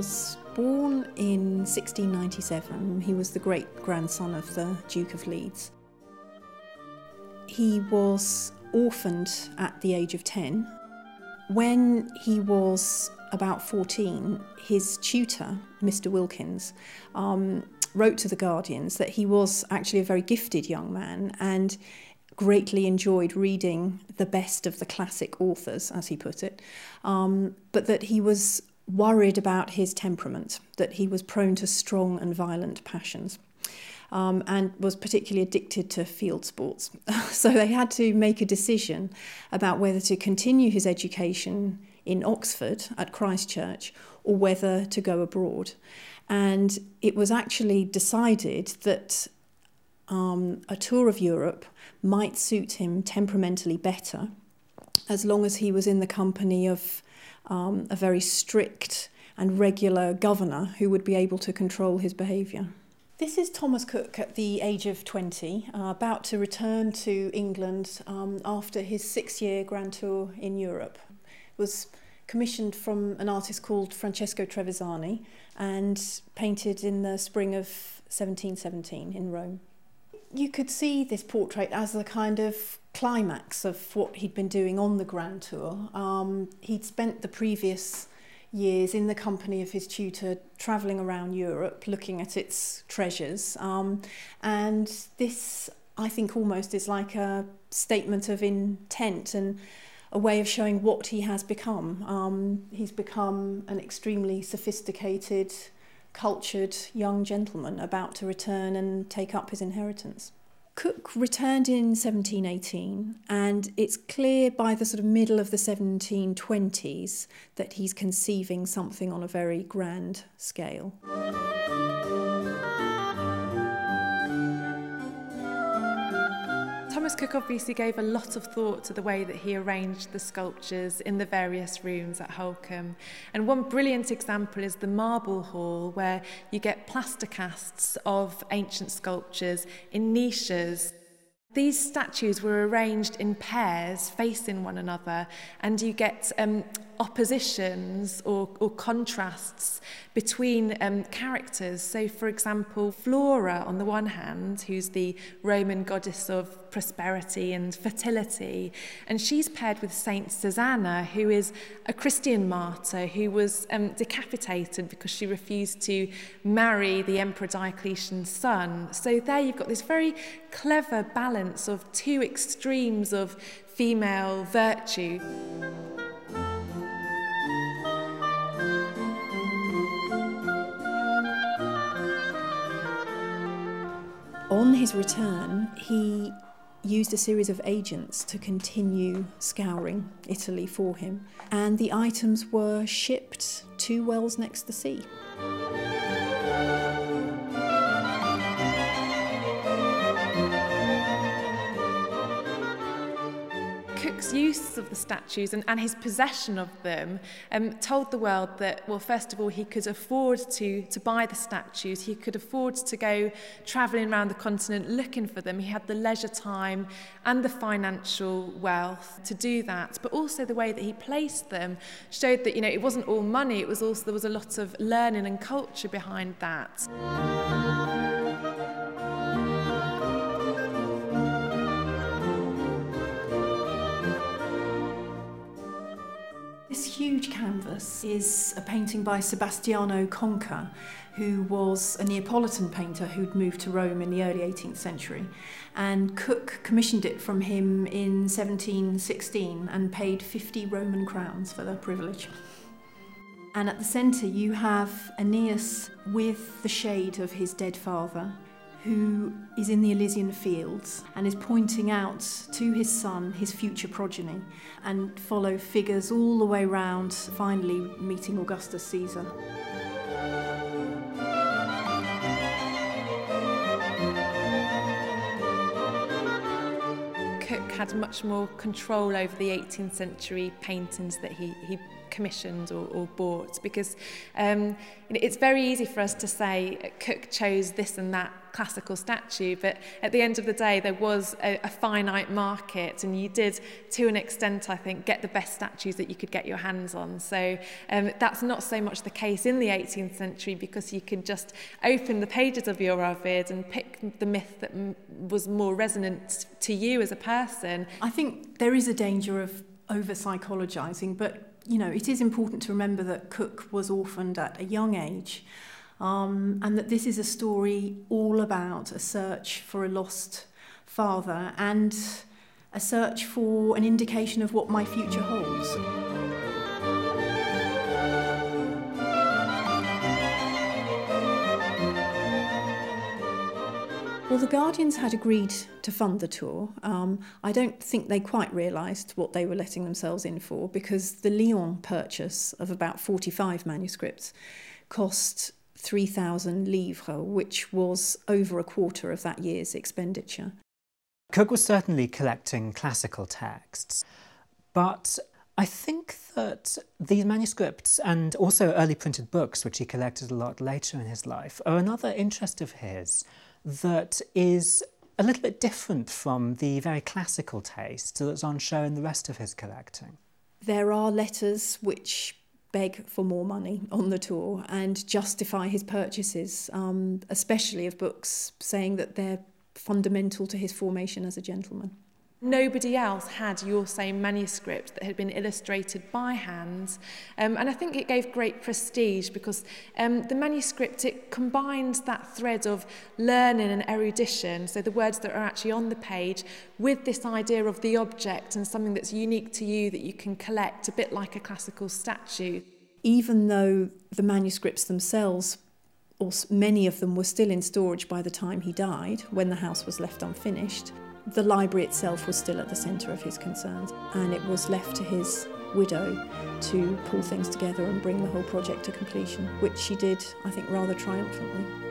was born in 1697. He was the great grandson of the Duke of Leeds. He was orphaned at the age of 10. When he was about 14, his tutor, Mr. Wilkins, um, wrote to the Guardians that he was actually a very gifted young man and greatly enjoyed reading the best of the classic authors, as he put it, um, but that he was worried about his temperament, that he was prone to strong and violent passions. Um, and was particularly addicted to field sports. so they had to make a decision about whether to continue his education in Oxford at Christ Church or whether to go abroad. And it was actually decided that um, a tour of Europe might suit him temperamentally better as long as he was in the company of um, a very strict and regular governor who would be able to control his behaviour. This is Thomas Coke at the age of 20, uh, about to return to England um, after his six year grand tour in Europe. It was commissioned from an artist called Francesco Trevisani and painted in the spring of 1717 in Rome. You could see this portrait as a kind of climax of what he'd been doing on the Grand Tour. Um, he'd spent the previous years in the company of his tutor travelling around Europe looking at its treasures. Um, and this, I think, almost is like a statement of intent and a way of showing what he has become. Um, he's become an extremely sophisticated, cultured young gentleman about to return and take up his inheritance. Coke returned in 1718, and it's clear by the sort of middle of the 1720s that he's conceiving something on a very grand scale. Cook obviously gave a lot of thought to the way that he arranged the sculptures in the various rooms at Holcombe. And one brilliant example is the Marble Hall, where you get plaster casts of ancient sculptures in niches These statues were arranged in pairs facing one another, and you get um, oppositions or, or contrasts between um, characters. So, for example, Flora, on the one hand, who's the Roman goddess of prosperity and fertility, and she's paired with Saint Susanna, who is a Christian martyr who was um, decapitated because she refused to marry the Emperor Diocletian's son. So, there you've got this very clever balance of two extremes of female virtue. On his return, he used a series of agents to continue scouring Italy for him, and the items were shipped to Wells next the sea. Use of the statues and, and his possession of them um, told the world that, well, first of all, he could afford to, to buy the statues. He could afford to go travelling around the continent looking for them. He had the leisure time and the financial wealth to do that. But also the way that he placed them showed that, you know, it wasn't all money. It was also, there was a lot of learning and culture behind that. huge canvas is a painting by Sebastiano Conca, who was a Neapolitan painter who'd moved to Rome in the early 18th century. And Cook commissioned it from him in 1716 and paid 50 Roman crowns for the privilege. And at the centre, you have Aeneas with the shade of his dead father who is in the Elysian fields and is pointing out to his son his future progeny and follow figures all the way round, finally meeting Augustus Caesar. Coke had much more control over the 18th century paintings that he, he commissioned or, or bought because um, you know, it's very easy for us to say uh, Cook chose this and that classical statue but at the end of the day there was a, a finite market and you did to an extent I think get the best statues that you could get your hands on. So um, that's not so much the case in the 18th century because you can just open the pages of your Ovid and pick the myth that was more resonant to you as a person. I think there is a danger of over psychologizing but you know, it is important to remember that Coke was orphaned at a young age um, and that this is a story all about a search for a lost father and a search for an indication of what my future holds. Well, the Guardians had agreed to fund the tour. Um, I don't think they quite realised what they were letting themselves in for because the Lyon purchase of about 45 manuscripts cost 3,000 livres, which was over a quarter of that year's expenditure. Coke was certainly collecting classical texts, but I think that these manuscripts and also early printed books, which he collected a lot later in his life, are another interest of his that is a little bit different from the very classical taste that's on show in the rest of his collecting. There are letters which beg for more money on the tour and justify his purchases, um, especially of books, saying that they're fundamental to his formation as a gentleman. nobody else had your same manuscript that had been illustrated by hand. Um, and I think it gave great prestige because um, the manuscript, it combines that thread of learning and erudition, so the words that are actually on the page, with this idea of the object and something that's unique to you that you can collect, a bit like a classical statue. Even though the manuscripts themselves or many of them were still in storage by the time he died, when the house was left unfinished. The library itself was still at the centre of his concerns, and it was left to his widow to pull things together and bring the whole project to completion, which she did, I think, rather triumphantly.